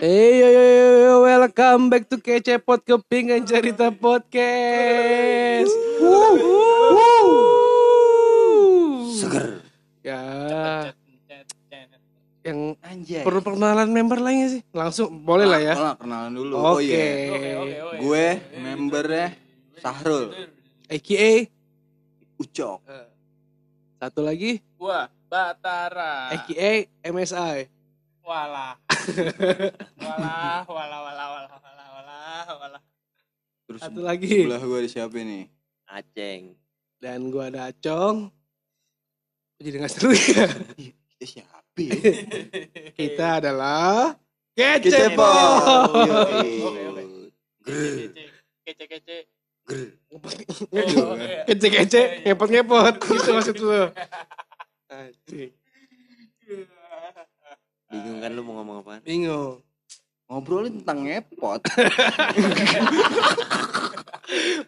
Hey yo yo yo yo, welcome back to Kecepot Kepingan Cerita Podcast. Woo, woo. Seger. Ya, yang Anjay. perlu perkenalan member lainnya sih. Langsung boleh lah ya. Nah, kenalan dulu. Oke. Oh iya. Gue membernya Sahrul AKA Ucok. satu lagi Gua Batara. AKA MSI. Walah. Walah, walah, walah, walah, walah, walah, walah. Terus Satu lagi. sebelah gue ada siapa nih? Aceng. Dan gua ada Acong. Jadi nggak seru ya. Kita siapa ya? Kita adalah Kecepot. Kecepot. Yoi. Oke, oke. Kece, kece, kece. Kece-kece, ngepot-ngepot. Gitu maksud lu. Anjing. Bingung kan lu mau ngomong apaan? Bingung. Ngobrolin tentang ngepot.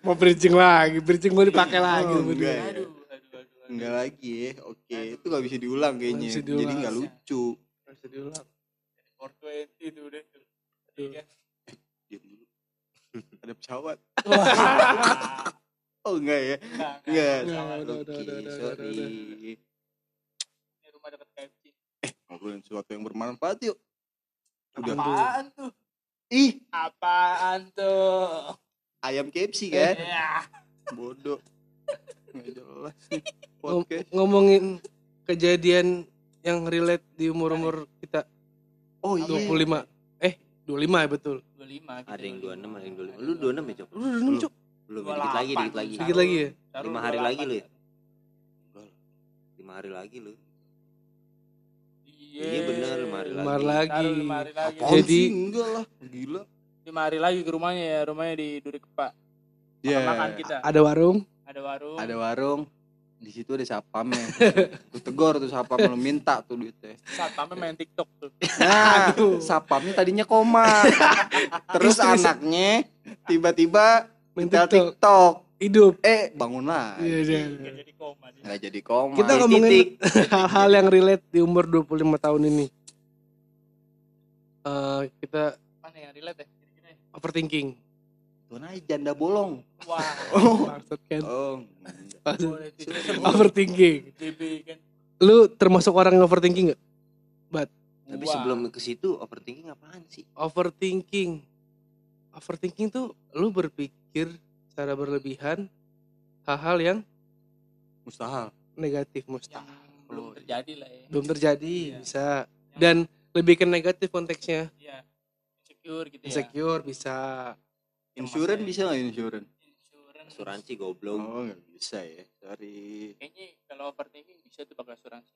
Mau bridging lagi, bridging mau dipakai lagi. Oh, berdua. enggak. Aduh, aduh, aduh, aduh. Enggak lagi ya. Oke, itu gak bisa diulang kayaknya. Bisa diulang. Jadi gak lucu. Nggak bisa diulang. 420 itu udah. Aduh. Iya. Diam dulu. Ada pesawat. Oh enggak ya? Enggak, Enggak. enggak. Udah, Oke, udah, udah, udah, udah, sorry. udah. Ini rumah dekat KFC. Ngobrolin sesuatu yang bermanfaat yuk. Udah. Apaan tuh? Ih, Apaan tuh? ayam KFC kan? Ya. Bodoh. Nggak jelas nih. Ngom- Podcast. ngomongin kejadian yang relate di umur-umur kita Oh iya. 25. Eh, 25 ya betul. 25. Ada yang 26, ada yang 25. Lu 26 ya, Cok? Lu udah enam, Cok. Belum, dikit lagi, dikit lagi. Dikit lagi ya? Sarul Lima hari 28. lagi lu ya? 5 hari lagi lu. Iya. Iya lima hari Lima hari lagi. Lima hari lagi. Apaan Jadi- sih? enggak lah. Gila. lima hari lagi ke rumahnya ya rumahnya di Duri Kepak Iya. makan kita Ada warung. ada warung Ada warung. Di situ ada sapamnya. Gue tegur tuh sapam lu minta tuh duitnya. satpamnya main TikTok tuh Nah, Aduh. sapamnya tadinya koma. Terus anaknya tiba-tiba Main minta TikTok. TikTok. Hidup. Eh, bangun lah. Iya, iya. Nggak jadi koma. Nggak jadi koma. Kita ngomongin hal-hal yang relate di umur 25 tahun ini. Eh, kita mana yang relate ya overthinking. Tuh aja janda bolong. wah Oh. Maksud kan? Oh. Overthinking. Kan Lu termasuk orang yang overthinking gak? Tapi Wah. sebelum ke situ overthinking apaan sih? Overthinking. Overthinking tuh lu berpikir secara berlebihan hal-hal yang Mustahil. negatif yang mustahil. belum terjadi lah ya Belum terjadi Iya. bisa dan lebih ke negatif konteksnya. Iya. insecure gitu ya Insecure bisa. Insurance bisa nggak insurance? Insurance. Asuransi goblok. Oh, nggak bisa ya. Sorry. kayaknya kalau overthinking bisa tuh pakai asuransi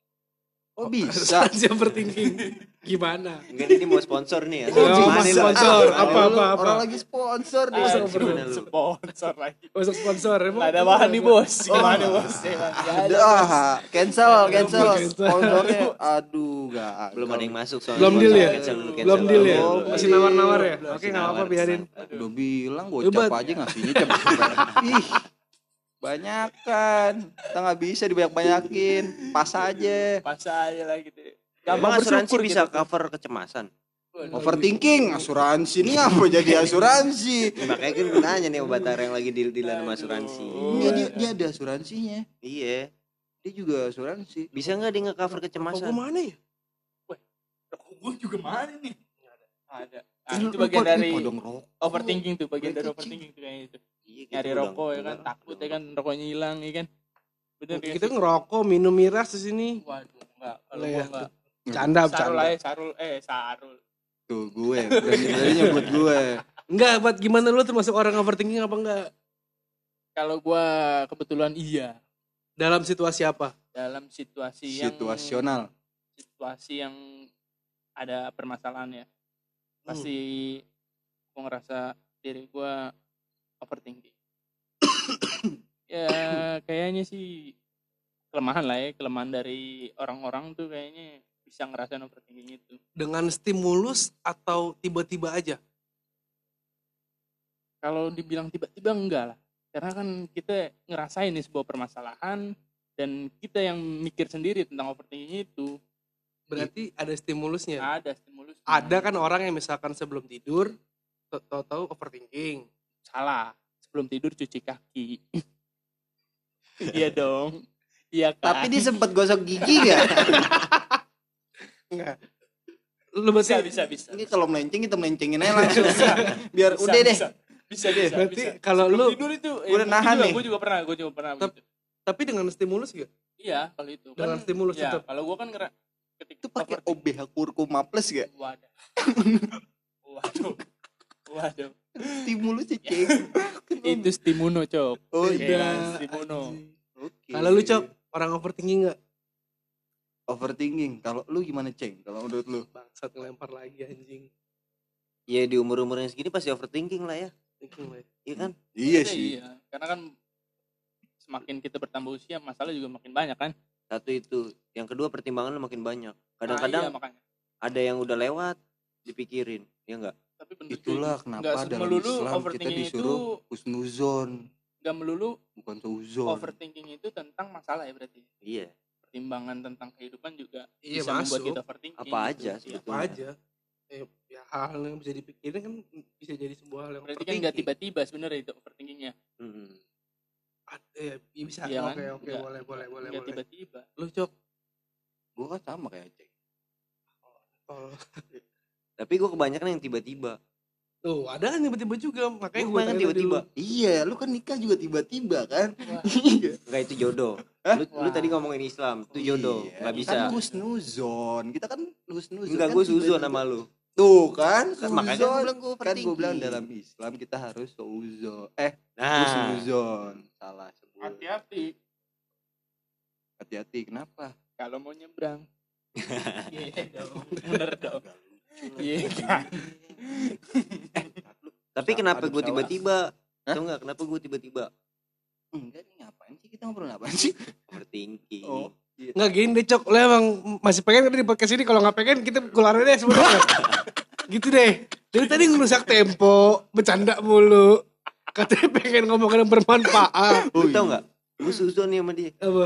Oh, bisa. Asuransi overthinking. Gimana? Enggak ini mau sponsor nih ya. Oh, Gimana sponsor. Ah, Apa, apa, apa? Orang lagi sponsor nih. Gimana lu? sponsor lagi Masuk sponsor emang. Nggak ada bahan nih bos Oh. bos nggak Ada, bos. ah, cancel, cancel. Cancel. Sponsornya, aduh, gak. Belum ada yang masih soalnya. Belum deal ya? Belum deal ya? Masih nawar-nawar ya? Oke, Masih nggak apa-apa biarin. Udah bilang gocap aja ngasihnya cepet-cepet. Ih, banyakan. Kita nggak bisa dibanyak-banyakin. Pas aja. pas aja lah gitu Emang asuransi bersyukur bisa gitu. cover kecemasan? Overthinking, asuransi ini apa jadi asuransi? Ya, makanya kan gue nanya nih obat yang lagi deal-dealan sama asuransi. Iya dia, dia ada asuransinya. Iya. Dia juga asuransi. Bisa nggak dia nge-cover kecemasan? gua mana ya? Rokok gue juga mana nih ada Eh, Ah, itu bagian dari overthinking tuh bagian dari overthinking tuh kayaknya itu Iya, gitu nyari rokok ya kan udah- takut ya kan rokoknya hilang ya kan bener Kita kan sih? ngerokok, minum miras di sini. waduh enggak kalau ya, enggak Canda, sarul canda. lah ya sarul eh sarul Tuh gue, berani berani nyebut gue. Enggak, buat gimana lu termasuk orang overthinking apa enggak? kalau gua kebetulan iya Dalam situasi apa? dalam situasi yang Situasional. situasi yang ada permasalahan ya Hmm. pasti gua ngerasa diri gua overthinking. Ya kayaknya sih kelemahan lah ya kelemahan dari orang-orang tuh kayaknya bisa ngerasain overthinking itu. Dengan stimulus atau tiba-tiba aja? kalau dibilang tiba-tiba enggak lah. Karena kan kita ngerasain nih sebuah permasalahan dan kita yang mikir sendiri tentang overthinking itu. Berarti ada stimulusnya? Ada stimulus ada kan orang yang misalkan sebelum tidur tahu-tahu overthinking salah sebelum tidur cuci kaki iya dong iya kan Tapi dia sempat gosok gigi gak? enggak lu berarti bisa bisa bisa Ini kalau melenceng kita melencengin aja langsung. Biar Bisa, udah deh. bisa bisa bisa, Berarti bisa. kalau lu- tidur itu Gua udah nahan nih. gue juga pernah gue juga pernah Tep- begitu. tapi dengan stimulus gak iya kalau itu dengan stimulus ya, tetap kalau gue kan kera ketika Itu pakai OBH kurkuma plus gak? waduh waduh waduh Stimulus sih, cek. itu stimuno cok Oh Iya, iya. stimuno Oke. kalau lu cok orang overthinking gak Overthinking. Kalau lu gimana, Ceng? Kalau menurut lu? bangsat ngelempar lagi anjing Ya di umur-umur yang segini pasti overthinking lah ya. Thinking, Bay. Iya kan? Iya Iya, sih. iya. karena kan semakin kita bertambah usia masalah juga makin banyak kan Satu itu. Yang kedua pertimbangan lu makin banyak. Nah, iya, Kadang-kadang makanya ada yang udah lewat dipikirin, ya enggak? Tapi bener Itulah kenapa dalam melulu Islam kita overthinking disuruh itu husnuzon, nggak melulu bukan seuzon. overthinking itu tentang masalah ya berarti Iya. pertimbangan tentang kehidupan juga Iya, bisa membuat masuk. kita overthinking Apa gitu. aja sebetulnya. apa aja eh, ya hal yang bisa dipikirin kan bisa jadi sebuah hal yang berarti kan overthinking. nggak tiba-tiba sebenarnya itu overthinkingnya. Ad- eh, iya bisa Iya kan? oke oke Nggak- boleh boleh boleh nggak boleh tiba-tiba lu cok Gua kan sama kayak oh. Tapi gue kebanyakan yang tiba-tiba. tuh ada kan tiba-tiba juga makanya gue kebanyakan tiba-tiba. Iya, lu kan nikah juga tiba-tiba kan? Iya. Enggak itu jodoh. Lu, lu tadi ngomongin Islam, itu jodoh. Iya, Enggak bisa. Kan husnuzon. Kita kan husnuzon. Enggak, kan gue suzon sama lu. Tuh kan, Kan makanya suzon. gue bilang gue kan gue bilang dalam Islam kita harus seuzon. Eh, Nah, husnuzon. Salah sebut. hati-hati Hati-hati. Kenapa? kalau mau nyebrang iya dong bener dong iya kan tapi kenapa gue tiba-tiba? Tahu enggak kenapa gue tiba-tiba Enggak nih ngapain sih kita ngobrol apa sih? overthinking? Oh, iya. nggak gini deh cok lu emang masih pengen kan di podcast ini kalau nggak pengen kita keluarin deh sebenarnya gitu deh dari tadi ngerusak tempo bercanda mulu katanya pengen ngomongin yang bermanfaat Lu tau iya. enggak? Gue suzon nih sama dia. apa.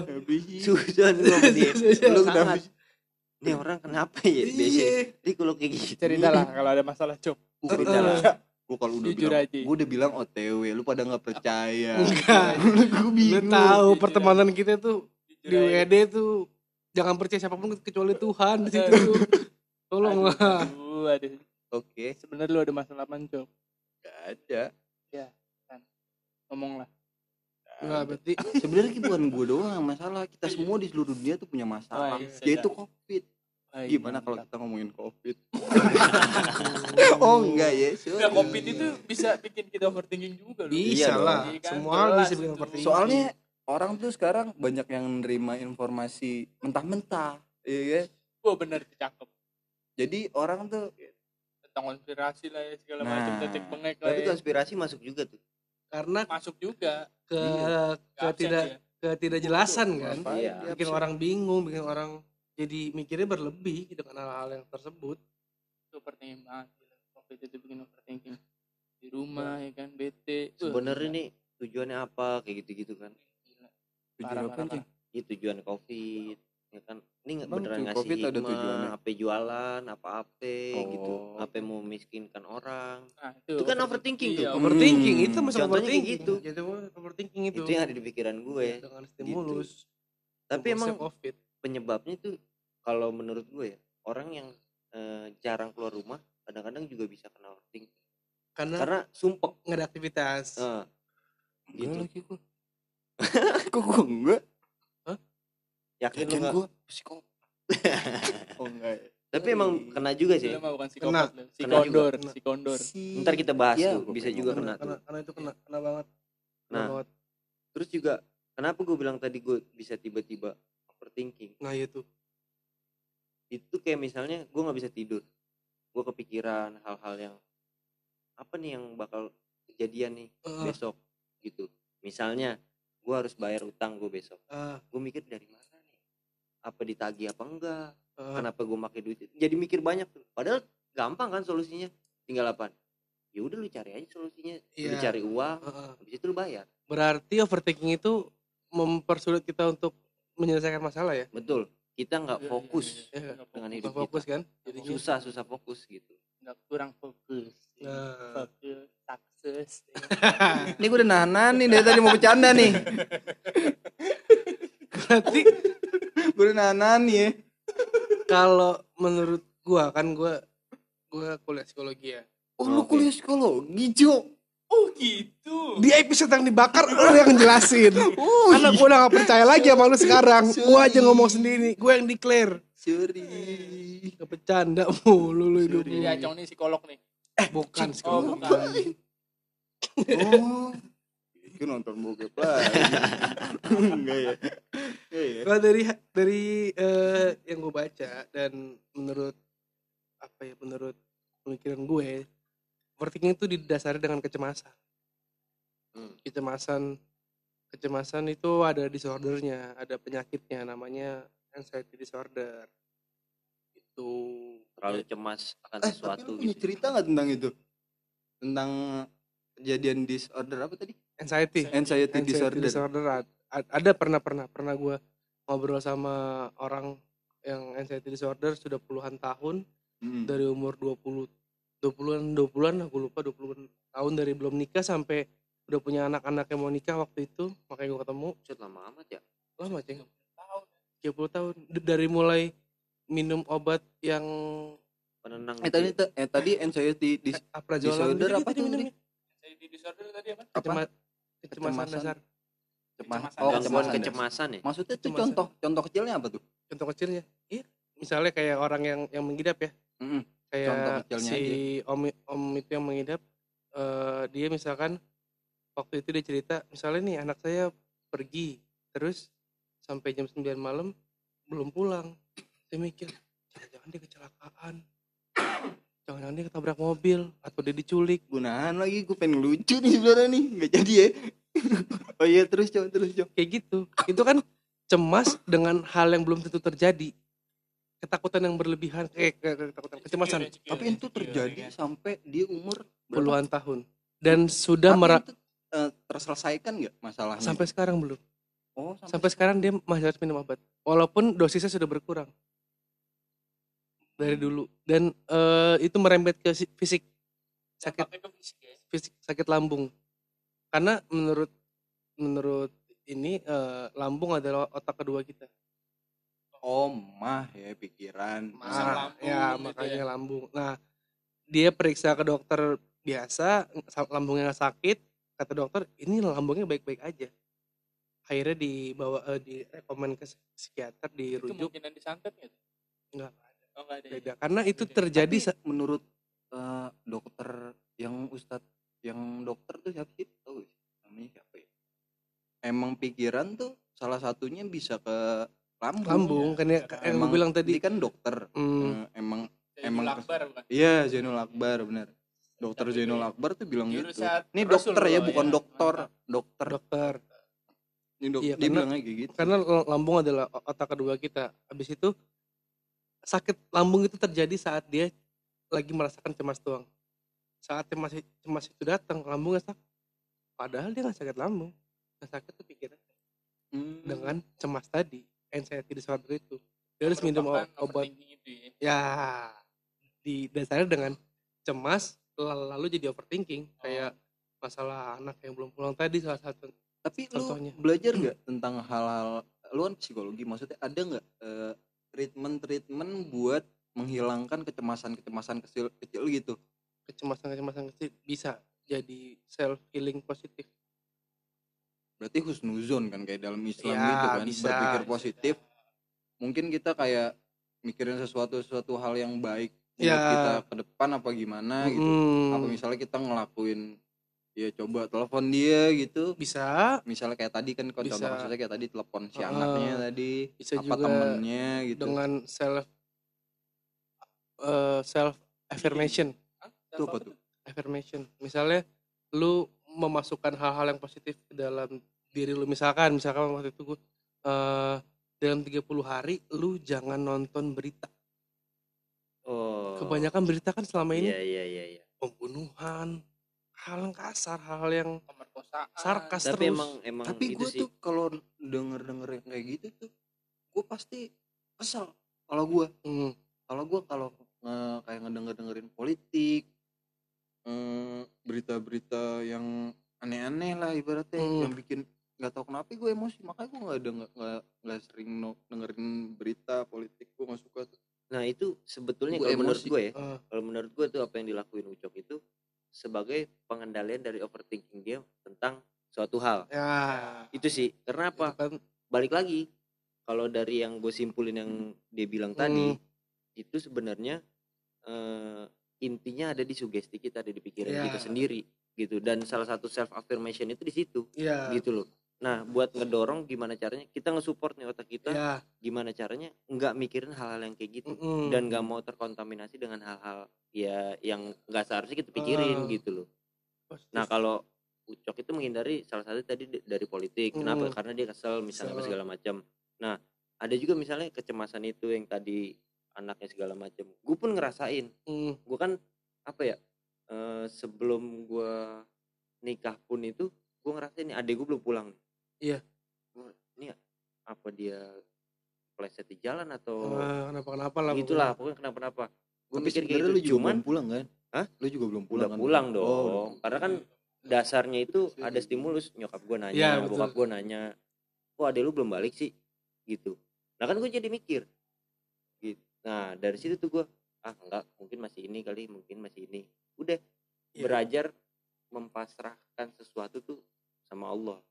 Suzon gue sama dia. Lu Sangat. Nih orang kenapa ya biasa? Iya. Dia kalau kayak gitu. cerita lah kalau ada masalah cok kalau udah gua kalau udah Jujur bilang, aja. gua udah bilang OTW, lu pada nggak percaya. Enggak. gua lu bingung. tahu jujur pertemanan kita tuh Jujur di aja. WD tuh jangan percaya siapa pun kecuali Tuhan di situ tuh tolong lah. Oke. sebenarnya lu ada masalah apa cok Gak ada. ngomong lah nggak berarti Sebenarnya bukan gua doang yang masalah, kita semua di seluruh dunia tuh punya masalah. Oh, iya. Yaitu Covid. Baik, Gimana kalau mantap. kita ngomongin Covid? oh enggak ya, sorry. Nggak, covid itu bisa bikin kita overthinking juga loh. bisa dong. lah Iya kan? semua hal bisa bikin overthinking Soalnya orang tuh sekarang banyak yang nerima informasi mentah-mentah, iya kan? Wah bener tuh, cakep. Jadi orang tuh Tentang konspirasi lah ya segala Nah, macam tetek bengek lah Tapi ya. konspirasi masuk juga tuh. Karena Masuk juga. ke Iya. ke Nggak absen tidak dia. ketidakjelasan kan Iya. bikin absen? orang bingung bikin orang jadi mikirnya berlebih dengan hal-hal yang tersebut Itu overthinking banget. Covid itu bikin overthinking. Di rumah ya kan, bete. Sebenarnya nih tujuannya apa kayak gitu-gitu kan? Gila. Tujuan Parah, parah, Cing? Ini tujuan covid ya kan ini nggak beneran tuh ngasih Covid ada hikmah, tujuannya? apa jualan apa apa gitu Oh. apa mau miskinkan orang Nah, Itu kan overthinking tuh. Iya, overthinking Hmm. itu kayak overthinking gitu. gitu overthinking itu itu yang ada di pikiran gue dengan stimulus tapi Stimulus emang covid penyebabnya tuh kalau menurut gue ya orang yang eh, jarang keluar rumah kadang-kadang juga bisa kena overthinking karena karena sumpek nggak ada aktivitas Eh, Enggak gitu lagi gua. Kok gua enggak? Yakin lu gua psikopat. oh enggak. ya. tapi emang kena juga sih mah bukan Kena. psikopat. Si Kena juga. kondor, Kena. si kondor. Si- ntar kita bahas Iya, tuh bisa juga kena karena, tuh karena itu kena kena banget kena Nah. banget terus juga kenapa gue bilang tadi gue bisa tiba-tiba overthinking nah itu itu kayak misalnya gue nggak bisa tidur gue kepikiran hal-hal yang apa nih yang bakal kejadian nih Eh, besok gitu misalnya gue harus bayar utang gue besok eh, gue mikir dari mana apa ditagih apa enggak eh. kenapa gue pakai duit itu? jadi mikir banyak tuh padahal gampang kan solusinya tinggal apa ya udah lu cari aja solusinya lu Iya. cari uang eh. habis itu lu bayar berarti overthinking itu mempersulit kita untuk menyelesaikan masalah ya betul kita nggak Iya, fokus iya, iya. Iya, Nggak dengan fokus. hidup Nggak fokus kan jadinya susah susah fokus gitu nggak kurang fokus Nah. fokus sukses Ini gue udah nahan nih dari tadi mau bercanda nih. berarti gue udah nahan nih ya. kalau menurut gua kan gua gua kuliah psikologi ya Oh, lu Oke. kuliah psikologi, Jo. oh gitu di episode yang dibakar lu yang jelasin Oh, karena gua udah gak percaya lagi sama lu sekarang gua aja Sorry. ngomong sendiri gua yang declare sorry. gak bercanda mulu lu hidup lu acong nih psikolog nih bukan oh psikolog bukan Oh. Gue nonton bokep lagi. Enggak ya. Iya ya. Kalau dari dari eh, yang gue baca dan menurut apa ya menurut pemikiran gue, overthinking itu didasari dengan kecemasan. Hmm. Kecemasan kecemasan itu ada disordernya, ada penyakitnya namanya anxiety disorder. Itu terlalu cemas akan Eh, tapi sesuatu lu punya gitu cerita nggak tentang itu? Tentang kejadian disorder apa tadi? Anxiety. Anxiety, Anxiety disorder. disorder. Ad- ad- ada pernah pernah pernah gue ngobrol sama orang yang anxiety disorder sudah puluhan tahun. Hmm. dari umur 20 20-an 20-an aku lupa 20 tahun dari belum nikah sampai udah punya anak-anak yang mau nikah waktu itu. Makanya gue ketemu. Buset, lama amat ya? Lama ceng. 30 tahun. D- dari mulai minum obat yang penenang Eh gitu tadi ya. eh tadi anxiety dis Disorder apa tuh minumnya. Anxiety disorder tadi apa? Kecema- kecemasan Kecemasan. dasar cemas. Kecemasan. Oh, kecemasan. kecemasan ya Maksudnya Kecemasan. contoh contoh kecilnya apa tuh? contoh kecilnya iya misalnya kayak orang yang yang mengidap ya Mm-mm. Contoh kayak kecilnya si om om itu yang mengidap eh, dia misalkan waktu itu dia cerita misalnya nih anak saya pergi terus sampai jam 9 malam belum pulang saya mikir jangan-jangan dia kecelakaan jangan-jangan dia ketabrak mobil atau dia diculik. Gunahan lagi gue pengen lucu nih sebenarnya nih. Nggak jadi ya. oh iya terus coba terus coba. kayak gitu. Itu kan cemas dengan hal yang belum tentu terjadi. Ketakutan yang berlebihan eh ke- ketakutan kecemasan. Tapi itu terjadi sampai dia umur berapa? puluhan tahun. Dan sudah Tapi mera- itu, eh, terselesaikan nggak masalahnya? sampai sekarang belum. Oh sampai sekarang dia masih harus minum obat. Walaupun dosisnya sudah berkurang dari dulu. Dan eh, itu merembet ke si- fisik. Sakit Dampaknya ke fisik ya? fisik sakit lambung. Karena menurut menurut ini eh, lambung adalah otak kedua kita. Oh mah ya pikiran. Lambung ya gitu makanya ya. lambung. Nah dia periksa ke dokter biasa sa- lambungnya nggak sakit kata dokter ini lambungnya baik-baik aja. Akhirnya dibawa eh, direkomend ke psikiater itu dirujuk. kemungkinan disantet nggak tuh? Nggak oh ya? beda karena itu Beda. terjadi Tapi menurut eh, dokter yang ustad yang dokter tuh siapa sih? Tahu namanya siapa ya? Emang pikiran tuh salah satunya bisa ke lambung. lambung kan ya yang gue Emang bilang tadi kan dokter. hmm, Eh, emang Zainul Emang Akbar bukan iya Zainul Akbar benar. Dokter Tapi Zainul Akbar tuh bilang gitu. Ini dokter ya bukan ya. dokter. Mantap. Dokter. dokter Ini dok Iya, dia karena- bilangnya kayak gitu. karena lambung adalah otak kedua kita habis itu sakit lambung itu terjadi saat dia lagi merasakan cemas doang. Saat cemas cemas itu datang lambungnya sakit. Padahal dia nggak sakit lambung yang sakit tuh pikiran Hmm. dengan cemas tadi anxiety disorder itu. Dia harus minum obat. itu ya. Ya didasari dengan cemas lal- lalu jadi overthinking. Kayak masalah anak yang belum pulang tadi salah satu Tapi Contohnya. lu belajar nggak tentang hal-hal lu kan psikologi maksudnya ada nggak eh, treatment-treatment buat menghilangkan kecemasan-kecemasan kecil kecil gitu? kecemasan-kecemasan kecil bisa jadi self healing positif Berarti husnuzon kan kayak dalam Islam Ya, gitu kan, bisa. berpikir positif. Mungkin kita kayak mikirin sesuatu sesuatu hal yang baik buat Ya. kita ke depan apa gimana gitu. Mm, Apa misalnya kita ngelakuin ya coba telepon dia gitu. bisa Misalnya kayak tadi kan kalau contoh Bisa. kasusnya kayak tadi telepon si Heeh. anaknya tadi, bisa apa juga temennya gitu. dengan self eh, self affirmation Hah? Itu apa tuh? affirmation misalnya lu memasukkan hal-hal yang positif ke dalam diri lu misalkan misalkan waktu itu gue eh, dalam 30 hari lu jangan nonton berita oh kebanyakan berita kan selama ini iya iya iya iya pembunuhan hal yang kasar hal yang pemerkosaan. sarkas tapi terus. emang emang Tapi itu gue tuh kalau denger denger yang kayak gitu tuh, gue pasti kesel kalau gua. Hmm. kalau gua kalau nge- kayak ngedenger dengerin politik eh, berita-berita yang aneh-aneh lah ibaratnya Hmm. yang bikin nggak tahu kenapa gue emosi. Makanya gue nggak ada nggak nggak sering no- dengerin berita politik gue nggak suka tuh. Nah itu sebetulnya kalau menurut gue ya, Ah. kalau menurut gue tuh apa yang dilakuin Ucok itu sebagai pengendalian dari overthinking dia tentang suatu hal. Ya. Itu sih. Karena apa? kan Balik lagi. Kalau dari yang gue simpulin yang dia bilang tadi, Hmm. itu sebenarnya eh, intinya ada di sugesti kita, ada di pikiran Ya. kita sendiri gitu. Dan salah satu self affirmation itu di situ, Iya. gitu loh. Nah, buat ngedorong gimana caranya kita nge-support nih otak kita, Iya. gimana caranya nggak mikirin hal-hal yang kayak gitu Mm-mm. dan nggak mau terkontaminasi dengan hal-hal ya yang nggak seharusnya kita pikirin Ah. gitu loh. Nah kalau Ucok itu menghindari salah satu tadi dari politik, kenapa? Hmm. Karena dia kesel misalnya Kesel. segala macam. Nah ada juga misalnya kecemasan itu yang tadi anaknya segala macam. Gue pun ngerasain. Hmm. Gue kan apa ya eh, sebelum gue nikah pun itu gue ngerasain nih adek gue belum pulang nih. Iya. Ini apa dia pleset di jalan atau Ah, kenapa-kenapa lah. gitulah pokoknya kenapa-napa gue Tapi mikir kayak gitu lu juga cuman belum pulang kan Hah? lu juga belum pulang udah kan? pulang dong Oh, karena kan dasarnya itu ada stimulus nyokap gue nanya Iya, betul. bokap gue nanya kok adek lu belum balik sih gitu nah kan gue jadi mikir gitu nah dari situ tuh gue ah enggak mungkin masih ini kali mungkin masih ini udah Iya. belajar mempasrahkan sesuatu tuh sama Allah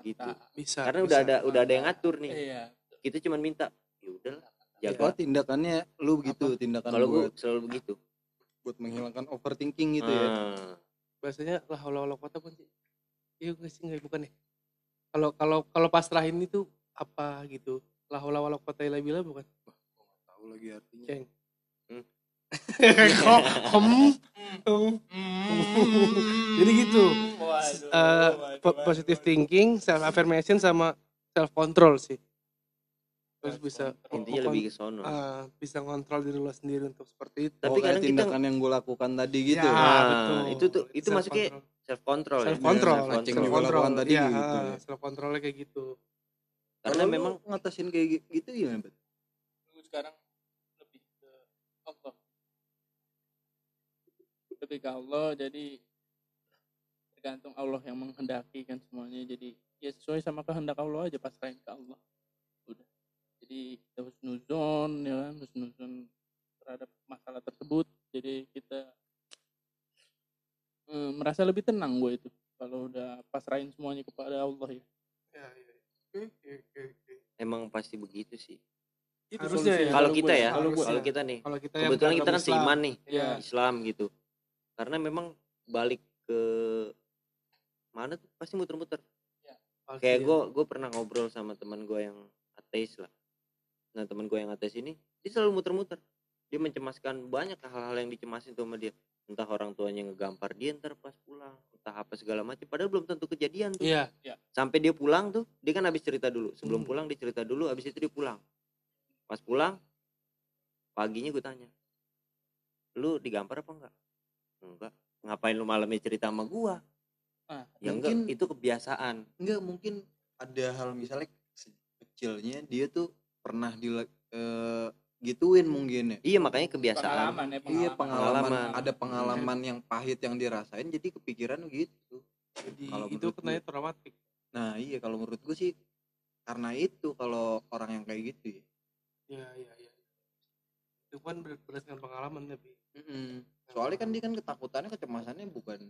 gitu. Mantap. Bisa. karena bisa. udah ada udah ada yang ngatur nih Iya. kita cuma minta ya udahlah oh jaga tindakannya lu begitu tindakan kalau gue selalu begitu buat menghilangkan overthinking gitu ya Ah. Bahasanya lah wala quwata pun sih. Iya nggak sih nggak bukan ya. Kalau kalau kalau pasrahin itu apa gitu. La haula wala quwata illa billah bukan. tahu lagi artinya Ceng. Hmm. Kok hem, hem. Jadi gitu. Eh, waduh, po- waduh, positive waduh. thinking, self affirmation sama self control sih. Terus bisa Self-control. intinya lebih ke sono ah, bisa ngontrol diri lo sendiri untuk seperti itu. Tapi oh, kadang kita- tindakan yang gue lakukan tadi gitu Ya, Ah, betul. itu tuh- itu Self masuknya control. self control ya self control, Self lakukan tadi Iya, gitu ah, ya. self controlnya kayak gitu. karena Kalau lu memang ngatasin kayak gi- gitu ya Bet? Sekarang lebih ke Allah lebih ke Allah jadi tergantung Allah yang menghendaki kan semuanya. Jadi ya sesuai sama kehendak Allah aja pasrahin ke Allah. Udah. Jadi kita husnuzon ya kan? Husnuzon terhadap masalah tersebut. Jadi kita eh, merasa lebih tenang gue itu. Kalau udah pasrahin semuanya kepada Allah ya. Ya, ya. Oke. emang pasti begitu sih. Itu Harusnya ya. kalau gue kita ya kalau gue kalau kita nih. Kalau kita yang kebetulan kita kan Islam, seiman nih ya Islam gitu. Karena memang balik ke mana tuh? Pasti muter-muter. Pasti kayak ya. gue gue pernah ngobrol sama teman gue yang ateis lah. Nah teman gue yang ateis ini dia selalu muter-muter. Dia mencemaskan banyak hal-hal yang dicemasin tuh sama dia. Entah orang tuanya ngegampar dia ntar pas pulang entah apa segala macam padahal belum tentu kejadian tuh. Iya, sampai dia pulang tuh dia kan habis cerita dulu. Sebelum Hmm. pulang dia cerita dulu habis itu dia pulang. Pas pulang paginya gue tanya lu digampar apa enggak? Enggak. Ngapain lu malamnya cerita sama gua Ya enggak mungkin- itu kebiasaan enggak mungkin ada hal misalnya kecilnya dia tuh pernah di eh, gituin mungkin ya iya makanya kebiasaan pengalaman ya iya pengalaman, Pengalaman. ada pengalaman yang pahit yang dirasain jadi kepikiran gitu jadi Kalau itu gue. traumatik. nah iya kalau menurut gue sih karena itu kalau orang yang kayak gitu ya Iya, iya, iya. Itu kan ber- berdasarkan pengalaman tapi. Mm-mm. soalnya kan dia kan ketakutannya kecemasannya bukan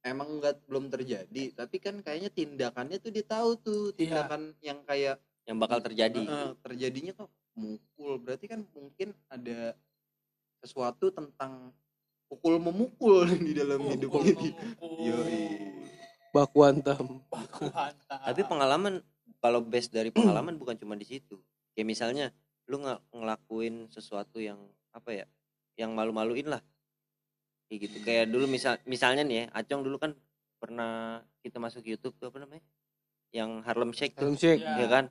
emang nggak belum terjadi tapi kan kayaknya tindakannya tuh dia tahu tuh Iya. tindakan yang kayak yang bakal terjadi. Eh, terjadinya kok mukul. Berarti kan mungkin ada sesuatu tentang pukul memukul di dalam hidup ini. Yoi. Baku hantam. tapi pengalaman kalau base dari pengalaman bukan cuma di situ. Kayak misalnya lu nggak ngelakuin sesuatu yang apa ya yang malu-maluin lah kayak gitu kayak dulu misal misalnya nih ya Acong dulu kan pernah kita masuk YouTube tuh apa namanya yang Harlem Shake tuh Harlem Shake. Ya. ya kan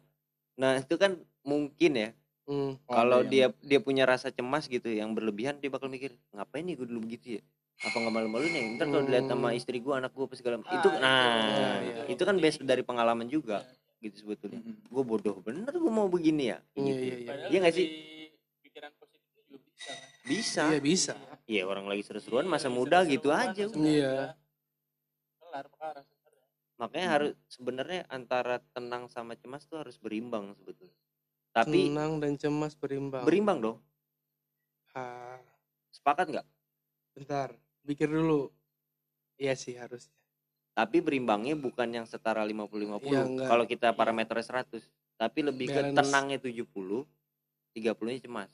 nah itu kan mungkin ya Hmm. Kalau dia yang- dia punya rasa cemas gitu yang berlebihan dia bakal mikir ngapain nih gue dulu begitu ya apa nggak malu-maluin ya ntar kalau dilihat sama Hmm. istri gue anak gue apa segala Ah, itu nah Iya, iya. itu kan base dari pengalaman juga gitu sebetulnya Mm-mm. gue bodoh bener gue mau begini ya Iya, gitu. iya, iya. Padahal Iya nggak sih? pikiran positif juga bisa kan bisa Iya bisa. iya orang lagi seru-seruan Iya, masa bisa muda seru-seruan, gitu aja. Iya. kelar perkara sebenarnya makanya Hmm. harus sebenarnya antara tenang sama cemas tuh harus berimbang sebetulnya tapi Tenang dan cemas berimbang. berimbang dong Ah, sepakat nggak bentar, pikir dulu. Iya sih harusnya. tapi berimbangnya bukan yang setara 50-50 Iya, enggak. kalau kita parameternya 100 tapi lebih ke Balance. tenangnya 70 30 nya cemas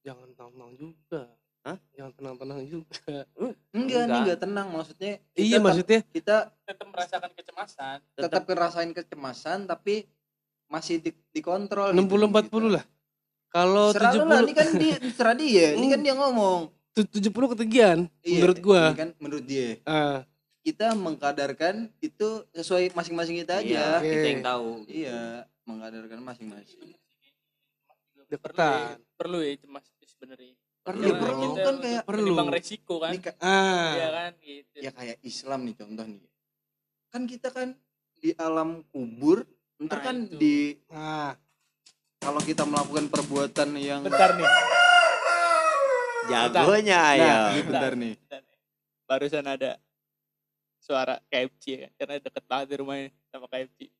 Jangan tenang-tenang juga. Hah? Jangan tenang-tenang juga. enggak nih Enggak. enggak tenang maksudnya kita Iya maksudnya kita tetap merasakan kecemasan tetap ngerasain kecemasan tapi masih di, dikontrol 60 gitu, 40 gitu. lah. Kalau Serah lu lah, ini 70 kan dia serah dia, ini kan dia ngomong. tu- 70 ketinggian Iya, menurut gua. ini kan menurut dia. Ah, Kita mengkadarkan itu sesuai masing-masing kita iya aja. kita Oke. yang tahu Iya, mengkadarkan masing-masing. Deketan. perlu ya cemas itu sebenarnya Perlu, Karena perlu kita kan kayak perlu. menimbang resiko kan Ini ka- Ah. iya kan gitu ya kayak Islam nih contoh nih. Kan kita kan di alam kubur, ntar Nah, kan itu. di Ah, kalau kita melakukan perbuatan yang bentar nih jagonya Nah, ya ini bentar nih. bentar nih. barusan ada suara KFC ya kan karena deket banget di rumahnya sama KFC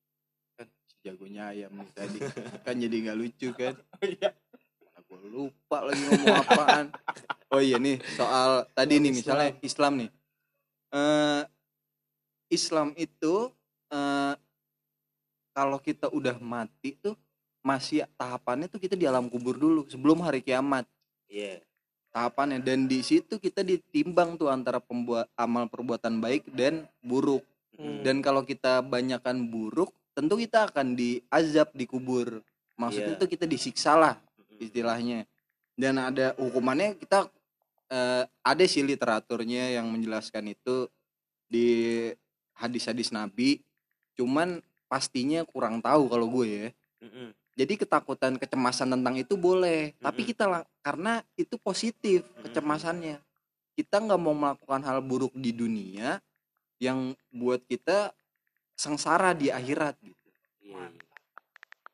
Jagonya ayam nih tadi. kan jadi nggak lucu kan. oh iya Mana gue lupa lagi ngomong apaan. Oh iya nih soal tadi nih misalnya Islam nih. Eh Islam itu eh kalau kita udah mati tuh masih tahapannya tuh kita di alam kubur dulu sebelum hari kiamat iya tahapannya dan di situ kita ditimbang tuh antara pembuat amal perbuatan baik dan buruk Hmm. dan kalau kita banyakkan buruk tentu kita akan diazab di kubur maksudnya Iya. tuh kita disiksa lah istilahnya. Dan ada hukumannya kita eh, ada sih literaturnya yang menjelaskan itu di hadis-hadis nabi. Cuman pastinya kurang tahu kalau gue ya. Jadi ketakutan kecemasan tentang itu boleh. Tapi kita lah karena itu positif kecemasannya. Kita nggak mau melakukan hal buruk di dunia yang buat kita sengsara di akhirat gitu. Iya, iya.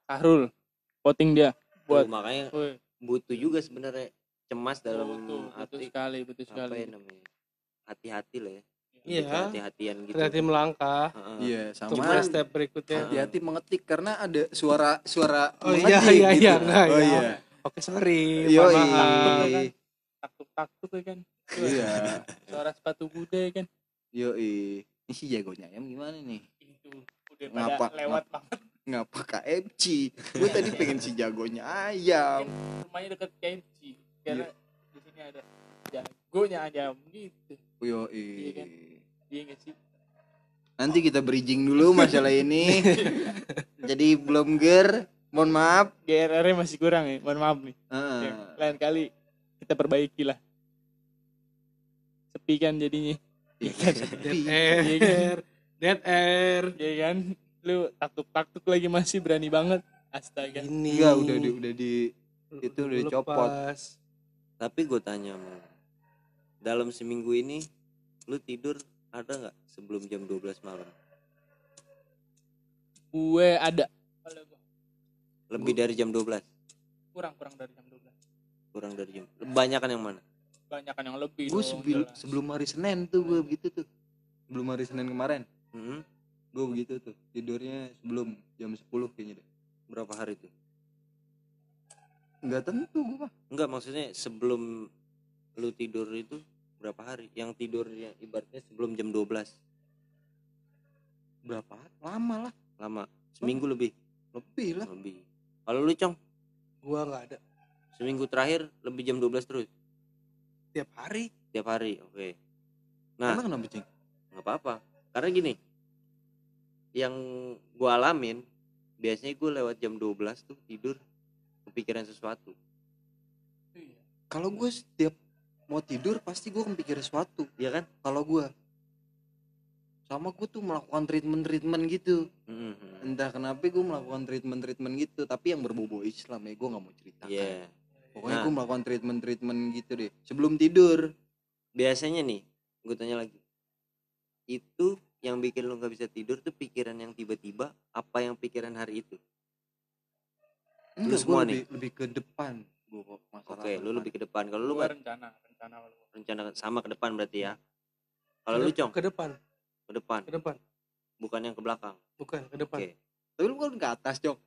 Sahrul voting dia Tuh, buat makanya Woi, butuh juga sebenarnya cemas dalam betul, betul arti sekali betul apa sekali. ya namanya? Hati-hati lah ya. Iya. hati-hatian gitu. Hati-hati melangkah. Iya untuk sama step berikutnya. hati-hati mengetik karena ada suara suara Oh iya mengetik iya gitu. iya. Enggak, oh iya. iya. Oke sorry. Yoi. mohon maaf. takut takut ya kan. Iya. Suara sepatu kuda ya kan. Yoi ini si jagonya ayam gimana nih itu udah Ngapa- pada lewat banget. ngapa KFC gue tadi pengen si jagonya ayam. Rumahnya deket KFC karena Iya. di sini ada jagonya ayam gitu. Yoi Iya kan? dia nggak sih? Nanti kita bridging dulu masalah ini. Jadi belum ger mohon maaf. GRR -nya masih kurang ya mohon maaf nih. Heeh. Ya, lain kali kita perbaiki lah. Sepi kan jadinya. Iya, Dead sepi. air. Dead air. ya kan? Lu taktuk taktuk lagi masih berani banget. Astaga. Ini. enggak udah di, udah di itu udah dicopot. tapi gue tanya mau dalam seminggu ini lu tidur ada nggak sebelum jam 12 malam? Gue ada. Lebih dari jam 12 kurang kurang dari jam 12 kurang dari jam. Banyakan yang mana? Banyak kan yang lebih gue sebelum hari senin tuh gue begitu tuh. Sebelum hari senin kemarin Mm-mm. gue begitu tuh tidurnya sebelum jam 10 kayaknya deh. Berapa hari tuh? Nggak tentu gue mah. Enggak maksudnya sebelum lu tidur itu berapa hari? Yang tidurnya ibaratnya sebelum jam 12 berapa lama lah. Lama. Seminggu lebih. Lebih lah. Lebih. Kalau lu cong? Gua nggak ada. seminggu terakhir lebih jam 12 terus? Tiap hari. tiap hari oke. Nah. Karena kenapa cing? Nggak apa-apa. Karena gini yang gua alamin biasanya gue lewat jam 12 tuh tidur kepikiran sesuatu Iya. kalau gue setiap mau tidur pasti gue mikir sesuatu ya kan kalau gue sama gue tuh melakukan treatment treatment gitu Mhm. entah kenapa gue melakukan treatment treatment gitu tapi yang berbau Islam ya gue nggak mau ceritakan Iya. pokoknya Nah. gue melakukan treatment treatment gitu deh sebelum tidur biasanya nih gue tanya lagi itu yang bikin lu nggak bisa tidur tuh pikiran yang tiba-tiba apa yang pikiran hari itu Enggak, semua gua nih? lebih, lebih ke depan gua kok masalah oke lu depan. lebih ke depan kalau lu Lu nggak rencana, rencana kalau gua. rencana sama ke depan berarti ya kalau lu cong ke depan, ke depan ke depan, bukan yang ke belakang bukan ke depan. Oke. tapi lu kan ke atas cok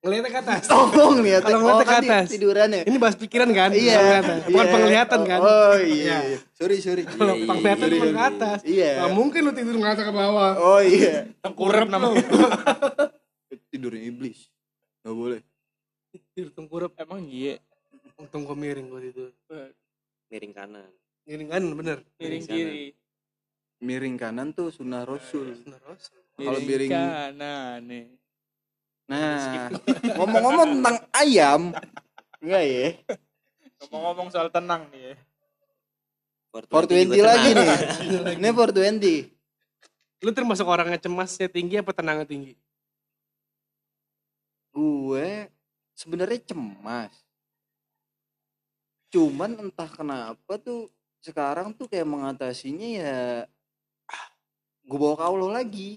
Ngeliatnya ke atas. tolong lihat Kalau ngeliatnya ke kan atas. tiduran ya Ini bahas pikiran kan? iya Bukan iya. penglihatan kan? oh iya, Iya. iya. sorry sorry Kalau Iya, penglihatan iya, iya, ke atas. iya Gak mungkin lu tidur ngata ke bawah. oh iya Tengkurap namanya. tidurnya iblis nggak boleh Tidur tengkurap. Emang iya. Untung gua miring gua tidur. miring kanan Miring kan bener. Miring Miring kanan. kiri. miring kanan tuh sunnah rasul Bener, Ros. Kalau miring- kanan nih. Nah. Ngomong-ngomong tentang ayam. Enggak ya. Ngomong-ngomong soal tenang nih ya. 420 juga lagi nih. Ini 420 Lu termasuk orang yang cemasnya tinggi apa tenangnya tinggi? gue sebenarnya cemas. Cuman entah kenapa tuh sekarang tuh kayak mengatasinya ya gue bawa ke Allah lagi.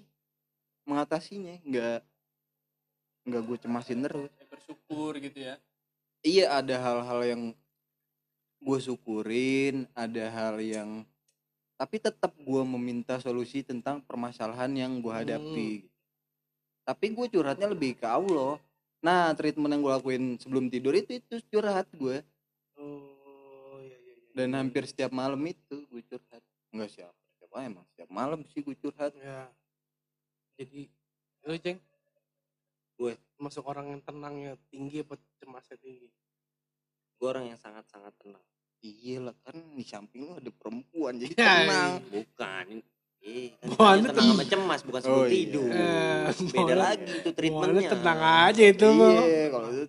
Mengatasinya nggak nggak gue cemasin terus. Ya, Bersyukur gitu ya. iya ada hal-hal yang gue syukurin ada hal yang tapi tetap gue meminta solusi tentang permasalahan yang gue hadapi. Tapi gue curhatnya lebih ke Allah. Nah treatment yang gue lakuin sebelum tidur itu itu curhat gue Oh, iya iya iya. dan hampir setiap malam itu gue curhat. Enggak siapa siapa emang setiap malam sih gue curhat. Ya. Jadi lu ceng Gue. masuk orang yang tenangnya tinggi apa cemasnya tinggi? gue orang yang sangat sangat tenang iya lah kan di samping lu ada perempuan jadi Ya, tenang bukan eh kan tenang sama cemas bukan Oh, iya. tidur Eh, beda lagi itu Treatmentnya tenang aja itu iya kalau itu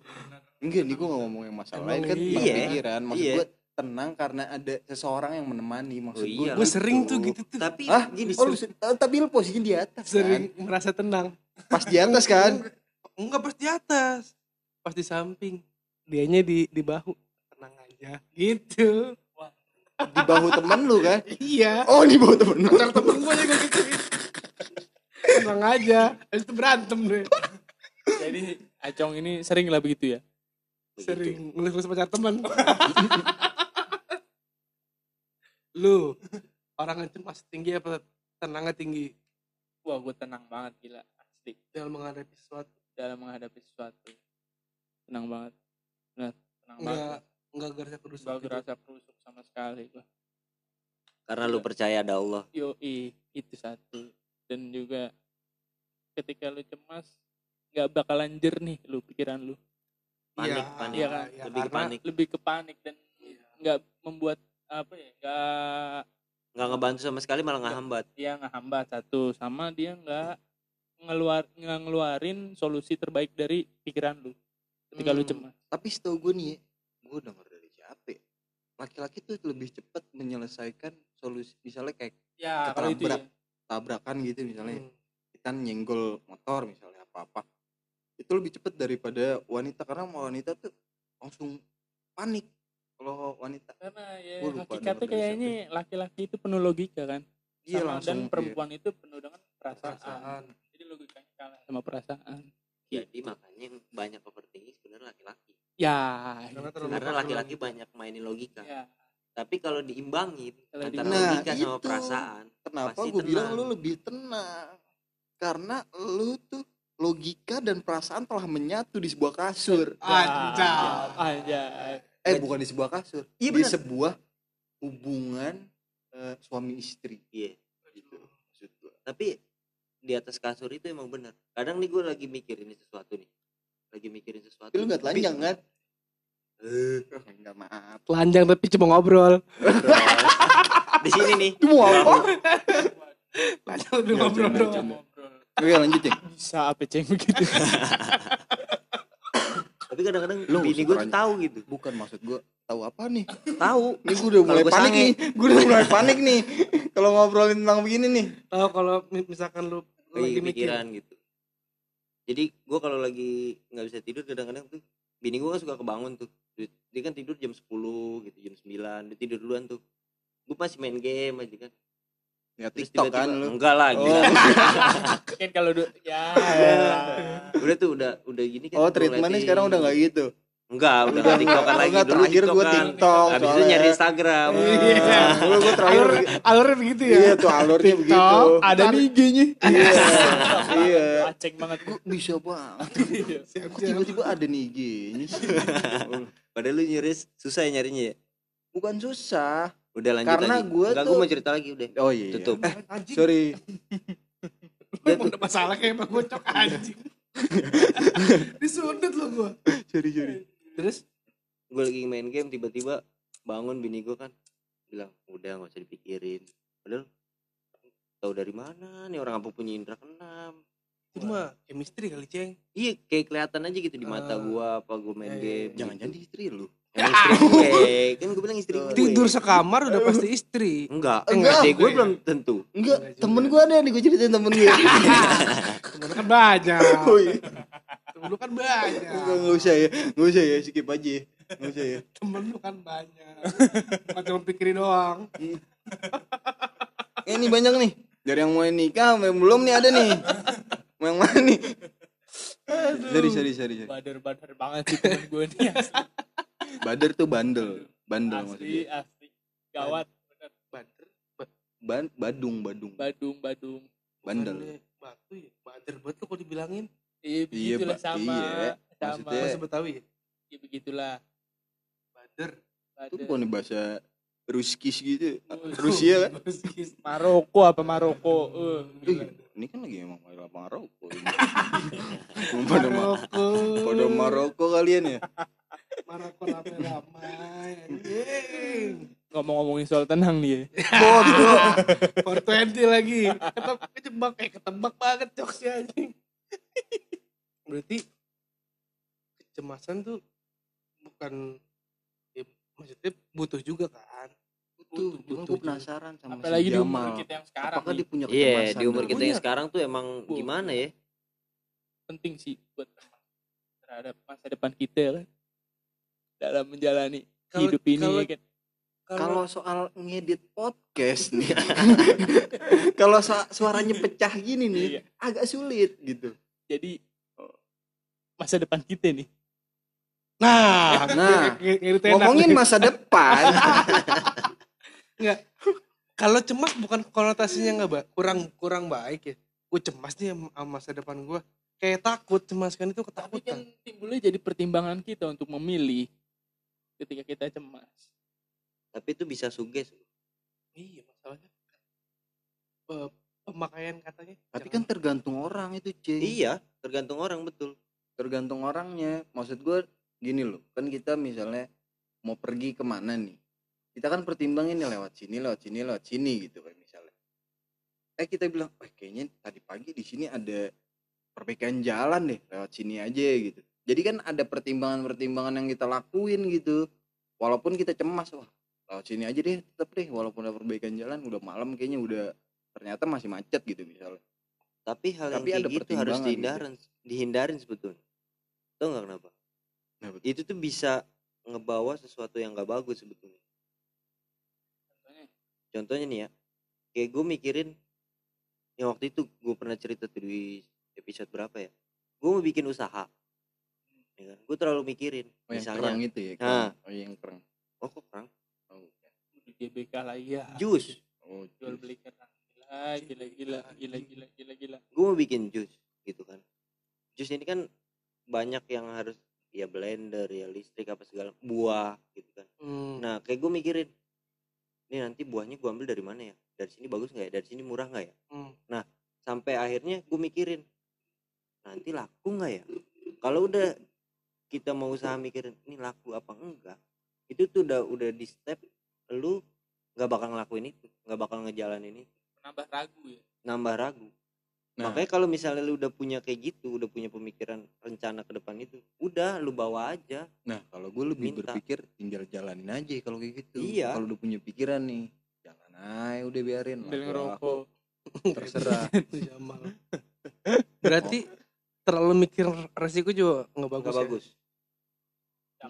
enggak nih gue gak ngomongin masalah Emang lain kan iya. pikiran maksud Iya. gue tenang karena ada seseorang yang menemani maksud Oh, gue iya. Gue sering tuh gitu tuh. tapi Hah? gini Oh, lu, se- tapi lu posisinya di atas Sering kan? merasa tenang. Pas di atas kan? Enggak pas di atas. Pas di samping. Dianya di di bahu. Tenang aja. Gitu. Di bahu temen lu kan? Iya. Oh, di bahu temen lu. Pacar temen gue juga gitu. Tenang aja. Itu berantem deh. Jadi Acong ini sering lah begitu ya. Sering ngelus-ngelus pacar temen. Lu orang cemas tinggi apa tenangnya tinggi Wah, gue tenang banget gila. Asli. dalam menghadapi sesuatu Dalam menghadapi sesuatu. Tenang banget. Benar. Tenang enggak banget. enggak gerasa kerusuk Gak gitu. gerasa kerusuk sama sekali gua. karena lu percaya ada Allah Yoi, itu satu. Dan juga ketika lu cemas nggak bakalan jernih lu pikiran lu. panik Iya, panik iya kan? lebih ke panik Lebih ke panik dan Iya. nggak membuat apa ya? Nggak nggak ngebantu sama sekali malah ngehambat dia ngehambat satu sama dia nggak ngeluar ngeluarin solusi terbaik dari pikiran lu ketika lu Hmm. cemas. Tapi setahu gue nih, gue denger dari siapa ya? Laki-laki tuh lebih cepat menyelesaikan solusi misalnya kayak Ya kalau itu ya. Ketabrak. tabrakan gitu misalnya Hmm. kita nyenggol motor misalnya apa-apa itu lebih cepat daripada wanita karena wanita tuh langsung panik kalau wanita Karena ya Gua hakikatnya kayaknya laki-laki itu penuh logika kan. iya Sama- langsung dan perempuan itu penuh dengan perasaan. perasaan Jadi logikanya kalah sama perasaan. jadi makanya yang banyak overthinking sebenarnya laki-laki Ya. Karena gitu. karena laki-laki logika. banyak mainin logika Ya. tapi kalau diimbangin Kalau antara diimbangin. logika Nah, sama itu. perasaan kenapa Pasti gue bilang tenang. lu lebih tenang karena lu tuh logika dan perasaan telah menyatu di sebuah kasur Anjay. Anjay. eh bukan di sebuah kasur Iya, di bener. sebuah hubungan eh, suami istri iya gitu maksud gua. tapi di atas kasur itu emang benar kadang nih gue lagi mikirin sesuatu nih. Lagi mikirin sesuatu Tapi lu nggak telanjang kan? Eh, enggak maaf. Telanjang tapi cuma ngobrol. Di sini nih. Itu mau apa telanjang tapi ngobrol Jangan, doang. oke lanjut ya Bisa apa ceng? Begitu. tapi kadang-kadang Lu bini gue tuh tahu gitu. Bukan maksud gua tahu apa nih? Tahu. Ini gue udah mulai gua panik sange. nih. Gue udah mulai panik nih. Kalau ngobrolin tentang begini nih. Tahu kalau mi- misalkan lu lagi mikir pikiran gitu jadi gue kalau lagi nggak bisa tidur kadang-kadang tuh bini gue kan suka kebangun tuh dia kan tidur jam 10 gitu jam 9 dia tidur duluan tuh gue masih main game aja kan Ya terus TikTok kan lu. enggak lah Oh. gila. kan kalau du- ya udah tuh udah udah gini kan Oh, treatmentnya sekarang udah nggak gitu. Enggak udah nggak tiktokan lagi Enggak, dulu terakhir gue. TikTok. habis itu nyari Instagram Iya. Dulu gue terakhir alurnya begitu ya. Iya tuh alurnya begitu. TikTok, ada nih IG-nya Iya. Iya. aceng banget Kok bisa banget. Kok tiba-tiba ada nih IG-nya sih? padahal lu nyari susah ya nyarinya ya Bukan susah. udah lanjut Karena enggak tuh- gua mau cerita lagi udah Oh iya. iya. Tutup. Eh, Anjing. sorry. Emang ada masalah kayak emang gocok anjing. Disundut lo gua. Sorry, sorry. Terus gue lagi main game tiba-tiba bangun bini gue kan bilang udah nggak usah dipikirin padahal tahu dari mana nih orang apa punya indra keenam cuma chemistry kali ceng. iya kayak kelihatan aja gitu di mata Ah. gua apa gue main Eh, game Jangan-jangan di istri lu. Emang istri gue kan gue bilang istri gue Tidur sekamar udah pasti istri. enggak Enggak. enggak gue belum tentu Enggak, temen gue ada nih gue ceritain temen gue. Temen kan banyak. Lu kan banyak. Enggak, enggak usah ya. Enggak usah ya, skip aja. ya. Enggak usah ya. Temen lu kan banyak. Bukan cuma pikirin doang. Eh, ini banyak nih. Dari yang mau nikah belum nih ada nih. Mau yang mana nih? Sorry, sorry, sorry, sorry. badar-badar banget sih temen gue nih asli, Badar tuh bandel. Bandel asli, maksudnya. asli. gawat bener Bader. Ban Badung, Badung. Badung Badung Bandel. Batu ya. Bader banget lu kok dibilangin. Iya begitulah Pak. sama Iya. sama Maksudnya- Bahasa Betawi ya. iya begitulah Bader. Itu Badar. bukan bahasa Ruskis gitu. Oh, Rusia kan? Maroko apa Maroko eh Ih, ini kan lagi emang main Maroko ini. pada Ma- Maroko. pada Maroko kalian ya. Maroko ramai-ramai. Ngomong-ngomongin soal tenang nih ya Bodoh. 420 lagi. Ketebak, kejebak, eh ketebak banget jokesnya anjing. Berarti kecemasan tuh bukan ya, maksudnya butuh juga kan. Tuh, cuma gue juga. penasaran sama apalagi si di umur kita yang sekarang Apakah nih, dia punya iya kecemasan? di umur kita yang Punya. sekarang tuh emang Bu. gimana ya penting sih buat terhadap masa depan kita kan dalam menjalani Kalau- hidup ini kalau- ya kan Kalau soal ngedit podcast nih, kalau su- suaranya pecah gini nih, Iya. agak sulit gitu. jadi masa depan kita nih Nah, Nah, kayak enak ngomongin masa depan, Enggak. Kalau cemas bukan konotasinya nggak ba kurang kurang baik ya. Gue cemas nih sama masa depan gue. Kayak takut cemas kan itu tapi kan ketakutan. timbulnya jadi pertimbangan kita untuk memilih ketika kita cemas tapi itu bisa suges Iya masalahnya. Eh, pemakaian katanya. tapi kan tergantung orang itu, Cing. iya tergantung orang betul Tergantung orangnya. Maksud gue gini loh, kan kita misalnya mau pergi ke mana nih, kita kan pertimbangin nih lewat sini, lewat sini, lewat sini gitu kan misalnya. Eh kita bilang, eh kayaknya tadi pagi di sini ada perbaikan jalan deh, lewat sini aja gitu. Jadi kan ada pertimbangan-pertimbangan yang kita lakuin gitu. Walaupun kita cemas, wah lewat sini aja deh, tetep deh. Walaupun ada perbaikan jalan, udah malam kayaknya udah ternyata masih macet gitu misalnya. Tapi hal Tapi yang kayak gitu harus pertimbangan gitu. dihindarin dihindarin sebetulnya tau nggak kenapa Kenapa tuh? itu tuh bisa ngebawa sesuatu yang nggak bagus sebetulnya Contohnya, contohnya nih ya kayak gue mikirin yang waktu itu gue pernah cerita tuh di episode berapa ya gue mau bikin usaha ya kan gue terlalu mikirin Oh, yang misalnya kerang itu ya? Nah. kerang. Oh yang kerang. oh kok kerang Oh, bukan. di GBK lah iya jus oh jual jus. beli kerang gila gila gila gila gila gila gila. Gue mau bikin jus gitu kan. Jus ini kan banyak yang harus ya blender ya listrik apa segala buah gitu kan. Hmm. nah kayak gue mikirin ini nanti buahnya gue ambil dari mana ya? Dari sini bagus nggak ya? Dari sini murah nggak ya? Hmm. sampai akhirnya gue mikirin nanti laku nggak ya? Kalau udah kita mau usaha mikirin ini laku apa enggak? Itu tuh udah udah di step lu nggak bakal ngelakuin itu nggak bakal ngejalanin itu nambah ragu ya nambah ragu Nah. makanya kalau misalnya lu udah punya kayak gitu udah punya pemikiran rencana ke depan itu udah lu bawa aja Nah, kalau gue lebih Minta. berpikir tinggal jalanin aja kalau kayak gitu. Iya. Kalau udah punya pikiran nih, jalan aja udah biarin. Laku-laku. ngerokok Terserah. Jamal. Berarti terlalu mikir resiko juga nggak bagus. nggak ya? bagus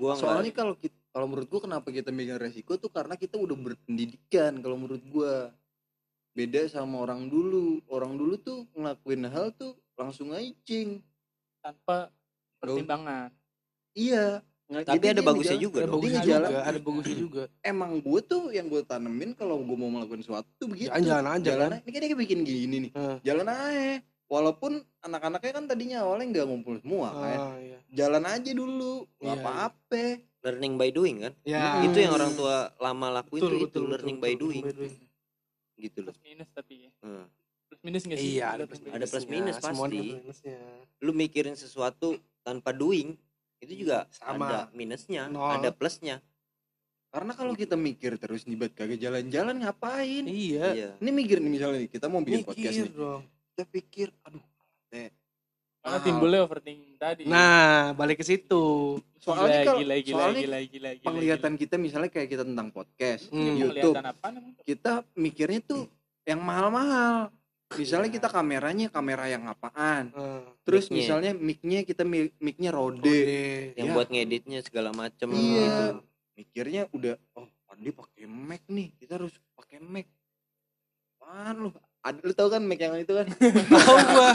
gua Soalnya kalau kita kalau menurut gue kenapa kita megang resiko tuh karena kita udah berpendidikan kalau menurut gue. Beda sama orang dulu. Orang dulu tuh ngelakuin hal tuh langsung aja cing tanpa pertimbangan. Iya. Nggak- Tapi ada bagusnya juga Ada bagusnya Dia juga, ada bagusnya juga. emang gue tuh yang gue tanemin kalau gue mau melakukan sesuatu tuh begitu. Jalan jalan aja jalan kan. aja. ini kan dia bikin gini nih. Heeh. jalan aja. Walaupun anak-anaknya kan tadinya awalnya nggak ngumpul semua kan. Ah, iya. jalan aja dulu. Nggak Iya, apa-apa. Learning by doing kan? Ya. itu yang orang tua lama lakuin Betul, tuh betul, itu betul, learning betul, by betul, doing. by doing. Gitu loh plus minus tapi ya Hmm. plus minus nggak sih Iya, ada plus by Ada plus minus pasti. ada minusnya. lu mikirin sesuatu tanpa doing itu juga Sama. ada minusnya Nol. ada plusnya karena kalau kita mikir terus nih buat kagak jalan-jalan ngapain Iya. iya ini mikir nih misalnya nih kita mau bikin podcast Mikir nih dong. kita pikir aduh Karena timbulnya overthinking tadi Nah, balik ke situ. soalnya gila, kalau gila, gila, soalnya gila, gila, gila, penglihatan kita misalnya kayak kita tentang podcast Hmm. YouTube Penglihatan apa kita mikirnya tuh yang mahal-mahal misalnya Iya. kita kameranya kamera yang apaan Nah, terus Mic-nya. misalnya mic-nya kita mi- mic-nya rode Rode. yang Iya. buat ngeditnya segala macem Iya. gitu mikirnya udah oh dia pakai Mac nih kita harus pakai Mac apaan lu ada lu tahu kan Mac yang itu kan Tahu gua.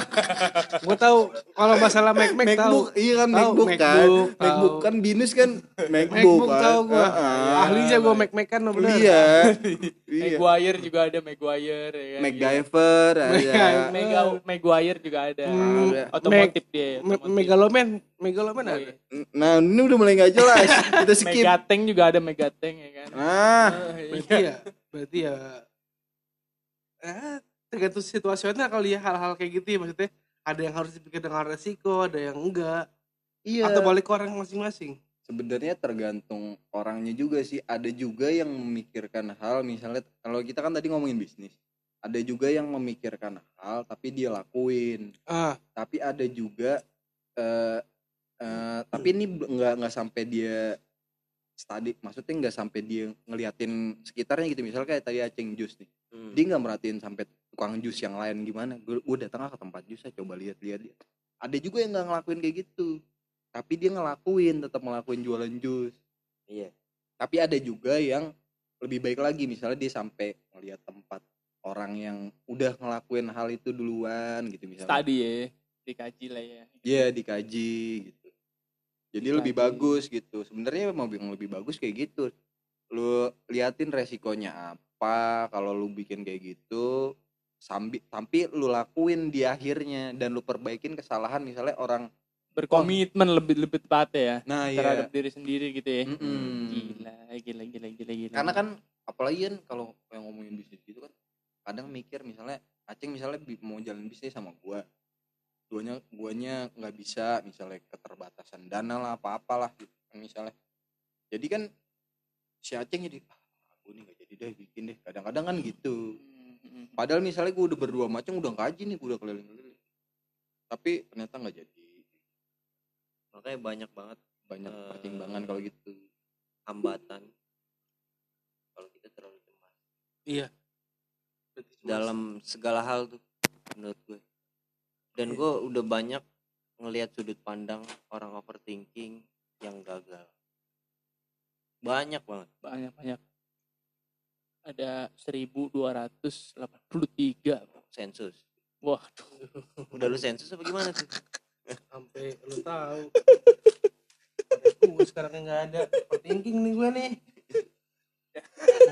Gua tahu kalau masalah Mac Mac tahu. MacBook iya kan Tahu, MacBook, kan MacBook, MacBook tahu. kan binus kan MacBook, MacBook kan tahu gua. Ah, Ahlinya gua Mac Mac kan bener. iya iya Maguire juga ada Maguire ya kan? MacGyver ada. Mega Maguire juga ada. Hmm. Otomotif dia. ya, otomotif. Megaloman, Megaloman Oh, ada. iya. nah ini udah mulai nggak jelas kita skip Megateng juga ada Megateng ya kan. ah Oh, iya. Berarti ya, berarti ya eh, tergantung situasional kali ya hal-hal kayak gitu ya maksudnya. Ada yang harus dipikir dengan resiko, ada yang enggak. iya. Atau balik ke orang masing-masing. sebenarnya tergantung orangnya juga sih. Ada juga yang memikirkan hal misalnya kalau kita kan tadi ngomongin bisnis. Ada juga yang memikirkan hal tapi dia lakuin. Ah, tapi ada juga eh eh, tapi ini nggak nggak sampai dia study. Maksudnya nggak sampai dia ngeliatin sekitarnya gitu. Misalnya kayak tadi aceng jus nih. Hmm. dia nggak merhatiin sampai tukang jus yang lain gimana gue gue datang ke tempat jus saya coba lihat-lihat dia ada juga yang nggak ngelakuin kayak gitu tapi dia ngelakuin tetap ngelakuin jualan jus iya tapi ada juga yang lebih baik lagi misalnya dia sampai ngelihat tempat orang yang udah ngelakuin hal itu duluan gitu misalnya Tadi ya dikaji lah ya. Iya dikaji gitu. Jadi lebih Dikaji. bagus gitu. Sebenarnya mau yang lebih bagus kayak gitu. Lu liatin resikonya apa kalau lu bikin kayak gitu. Sambil tapi lu lakuin di akhirnya dan lu perbaikin kesalahan misalnya orang. Berkomitmen lebih lebih tepat ya Nah terhadap iya. diri sendiri gitu ya. Mm-mm. Gila, gila, gila, gila, gila. Karena kan apalagi kan kalau yang ngomongin bisnis gitu kan kadang mikir misalnya Aceng misalnya mau jalan bisnis sama gua duanya guanya nggak bisa misalnya keterbatasan dana lah apa apalah gitu kan misalnya jadi kan si Aceng jadi ah gue nih gak jadi deh bikin deh kadang-kadang kan gitu. Padahal misalnya gue udah berdua macam udah kaji nih gue udah keliling-keliling. Tapi ternyata nggak jadi. Makanya banyak banget banyak Eh. pertimbangan kalau gitu. hambatan. Kalau kita terlalu cemas. Iya. Dalam segala hal tuh menurut gue. Dan Iya. gue udah banyak ngelihat sudut pandang orang overthinking yang gagal. Banyak banget. Banyak banyak. Ada 1283. sensus Waduh. Hmm. udah lu sensus apa gimana tuh sampai lu tahu. gue sekarang nggak ada overthinking nih gue nih.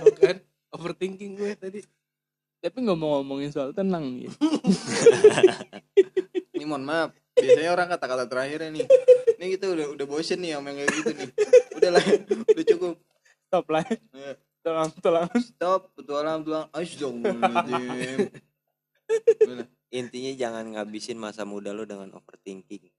Tahu kan? Overthinking gue tadi. Tapi ngomong-ngomongin soal tenang nih. ini mohon maaf biasanya orang kata-kata terakhirnya nih ini kita udah udah bosen nih sama yang kayak gitu nih udah lah udah cukup Stop lah. Tolong, tolong. stop petualang lah. intinya jangan ngabisin masa muda lo dengan overthinking